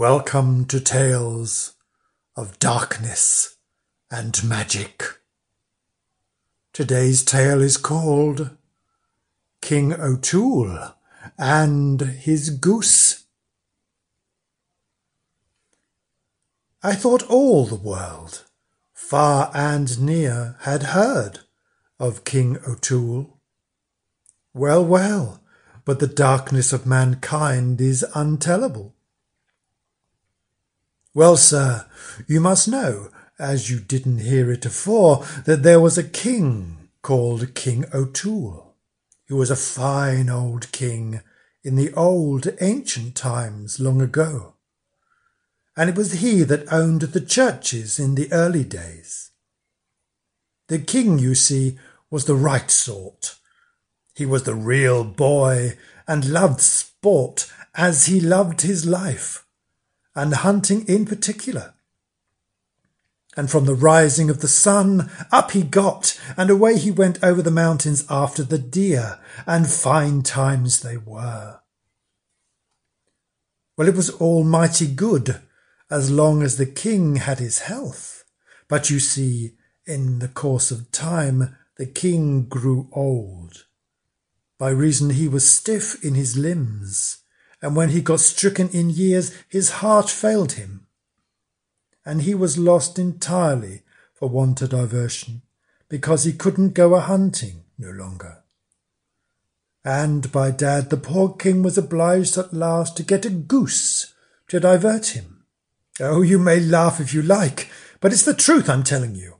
Welcome to Tales of Darkness and Magic. Today's tale is called King O'Toole and His Goose. I thought all the world, far and near, had heard of King O'Toole. Well, well, but the darkness of mankind is untellable. Well, sir, you must know, as you didn't hear it afore, that there was a king called King O'Toole. He was a fine old king in the old ancient times long ago and it was he that owned the churches in the early days. The king, you see, was the right sort. He was the real boy and loved sport as he loved his life, and hunting in particular. And from the rising of the sun up he got, and away he went over the mountains after the deer, and fine times they were. Well, it was all mighty good as long as the king had his health. But you see, in the course of time, the king grew old, by reason he was stiff in his limbs, and when he got stricken in years, his heart failed him, and he was lost entirely for want of diversion, because he couldn't go a hunting no longer. And by dad, the poor king was obliged at last to get a goose to divert him Oh, you may laugh if you like, but it's the truth I'm telling you.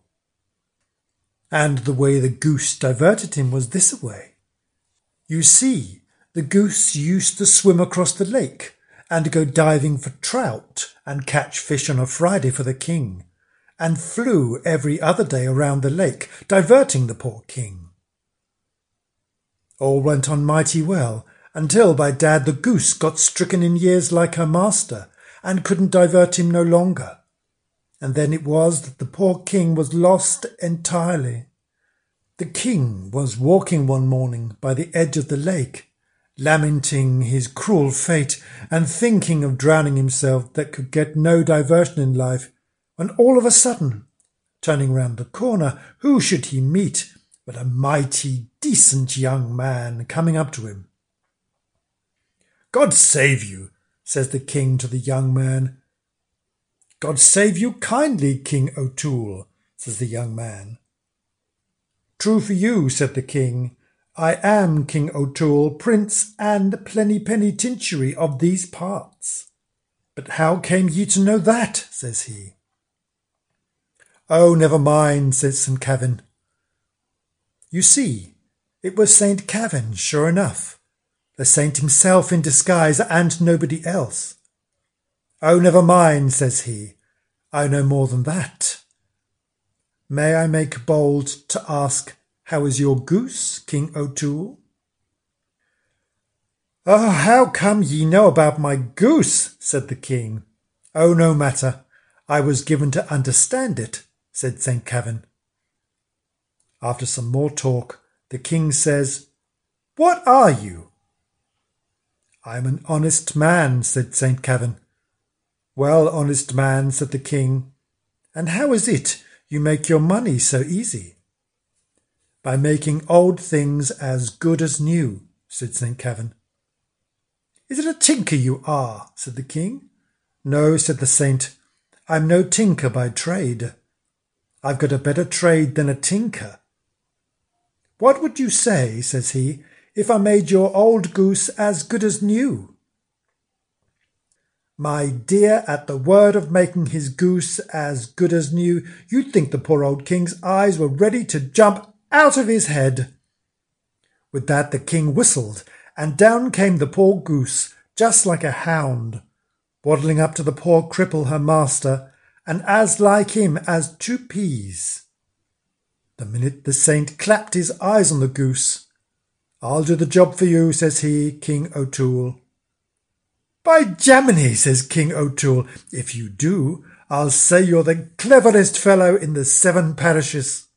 And the way the goose diverted him was this way. You see, the goose used to swim across the lake and go diving for trout and catch fish on a Friday for the king, and flew every other day around the lake, diverting the poor king. All went on mighty well, until by dad the goose got stricken in years like her master, and couldn't divert him no longer. And then it was that the poor king was lost entirely. The king was walking one morning by the edge of the lake, lamenting his cruel fate and thinking of drowning himself that could get no diversion in life, when all of a sudden, turning round the corner, who should he meet but a mighty decent young man coming up to him. God save you, says the king to the young man. God save you kindly, King O'Toole, says the young man. True for you, said the king. I am King O'Toole, prince and plenipotentiary of these parts. But how came ye to know that? says he. Oh, never mind, says St. Kavin. You see, it was St. Kavin, sure enough the saint himself in disguise and nobody else. Oh, never mind, says he. I know more than that. May I make bold to ask, how is your goose, King O'Toole? Oh, how come ye know about my goose? said the king. Oh, no matter. I was given to understand it, said St. Kavin. After some more talk, the king says, What are you? I am an honest man, said St. Kavin. Well, honest man, said the king, and how is it you make your money so easy? By making old things as good as new, said St. Kavin. Is it a tinker you are? said the king. No, said the saint. I'm no tinker by trade. I've got a better trade than a tinker. What would you say, says he, if I made your old goose as good as new? My dear, at the word of making his goose as good as new, you'd think the poor old king's eyes were ready to jump out of his head. With that the king whistled, and down came the poor goose, just like a hound, waddling up to the poor cripple her master, and as like him as two peas. The minute the saint clapped his eyes on the goose, I'll do the job for you, says he, King O'Toole. By Gemini, says King O'Toole, if you do, I'll say you're the cleverest fellow in the seven parishes.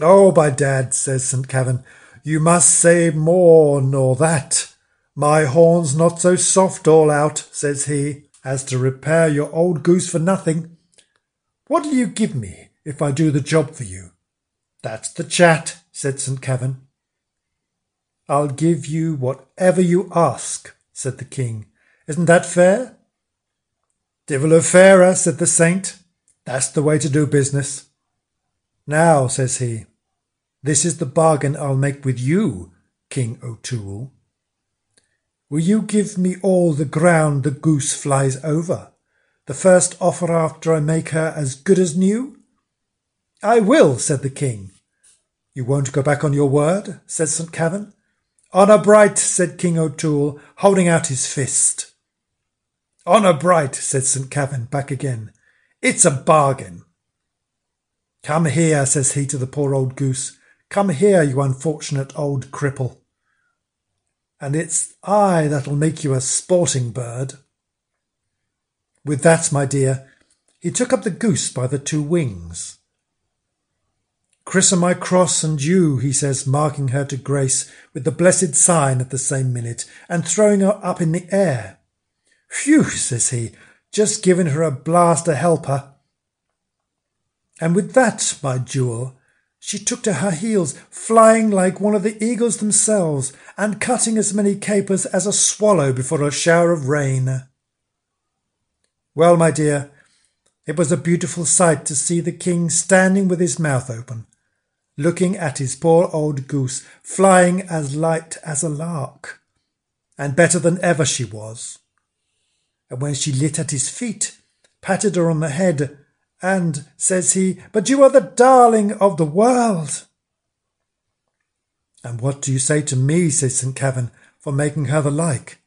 Oh, by dad, says St. Kavin, you must say more nor that. My horn's not so soft all out, says he, as to repair your old goose for nothing. What'll you give me if I do the job for you? That's the chat, said St. Kavin. I'll give you whatever you ask, said the king. Isn't that fair? Divil fairer, said the saint. That's the way to do business. Now, says he, this is the bargain I'll make with you, King O'Toole. Will you give me all the ground the goose flies over? The first offer after I make her as good as new? I will, said the king. You won't go back on your word, said St. Kavin. Honour bright, said King O'Toole, holding out his fist. Honour bright, said St. Kavin, back again. It's a bargain. Come here, says he to the poor old goose. Come here, you unfortunate old cripple. And it's I that'll make you a sporting bird. With that, my dear, he took up the goose by the two wings. Christen my cross and you, he says, marking her to grace with the blessed sign at the same minute, and throwing her up in the air. Phew, says he, just giving her a blast to help her. And with that, my jewel, she took to her heels, flying like one of the eagles themselves, and cutting as many capers as a swallow before a shower of rain. Well, my dear, it was a beautiful sight to see the king standing with his mouth open, looking at his poor old goose flying as light as a lark, and better than ever she was. And when she lit at his feet, patted her on the head, and, says he, but you are the darling of the world. And what do you say to me, says St. Kavin, for making her the like?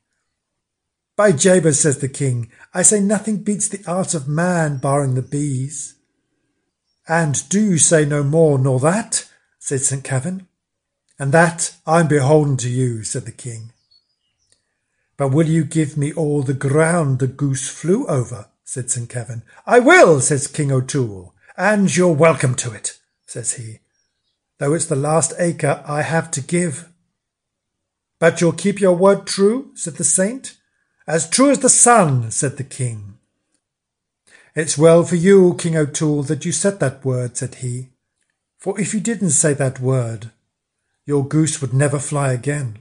By Jabez, says the king, I say nothing beats the art of man, barring the bees. And do you say no more nor that? said St. Kavin. And that I'm beholden to you, said the king. But will you give me all the ground the goose flew over? Said St. Kavin. I will, says King O'Toole, and you're welcome to it, says he, though it's the last acre I have to give. But you'll keep your word true, said the saint. As true as the sun, said the king. It's well for you, King O'Toole, that you said that word, said he. For if you didn't say that word, your goose would never fly again.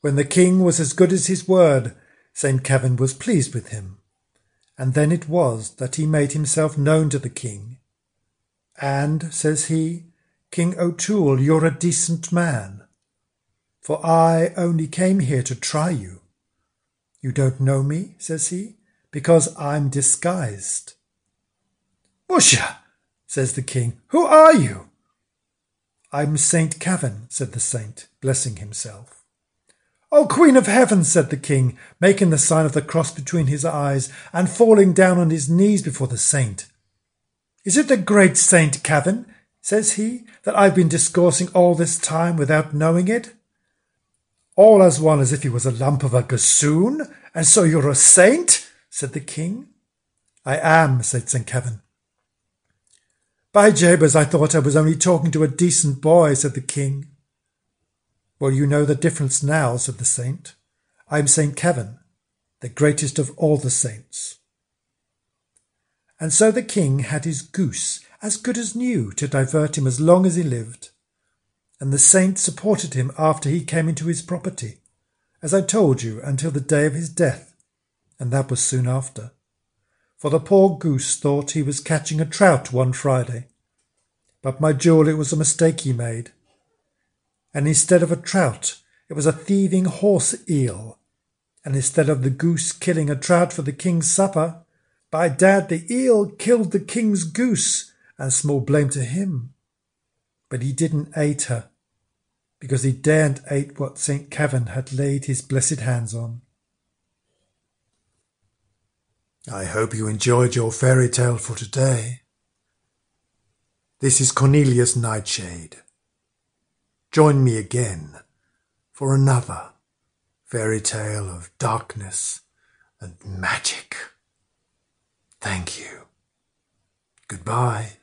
When the king was as good as his word, St. Kavin was pleased with him. And then it was that he made himself known to the king. And, says he, King O'Toole, you're a decent man. For I only came here to try you. You don't know me, says he because I'm disguised. Musha, says the king, who are you? I'm Saint Kavin, said the saint, blessing himself. O Queen of Heaven, said the king, making the sign of the cross between his eyes and falling down on his knees before the saint. Is it the great Saint Kavin, says he, that I've been discoursing all this time without knowing it? All as one as if he was a lump of a gossoon, and so you're a saint? said the king. I am, said St. Kavin. By Jabez, I thought I was only talking to a decent boy, said the king. Well, you know the difference now, said the saint. I am St. Kevin, the greatest of all the saints. And so the king had his goose as good as new to divert him as long as he lived. And the saint supported him after he came into his property, as I told you, until the day of his death and that was soon after. For the poor goose thought he was catching a trout one Friday. But, my jewel, it was a mistake he made. And instead of a trout, it was a thieving horse eel. And instead of the goose killing a trout for the king's supper, by dad, the eel killed the king's goose, and small blame to him. But he didn't ate her, because he daren't ate what St. Kavin had laid his blessed hands on. I hope you enjoyed your fairy tale for today. This is Cornelius Nightshade. Join me again for another fairy tale of darkness and magic. Thank you. Goodbye.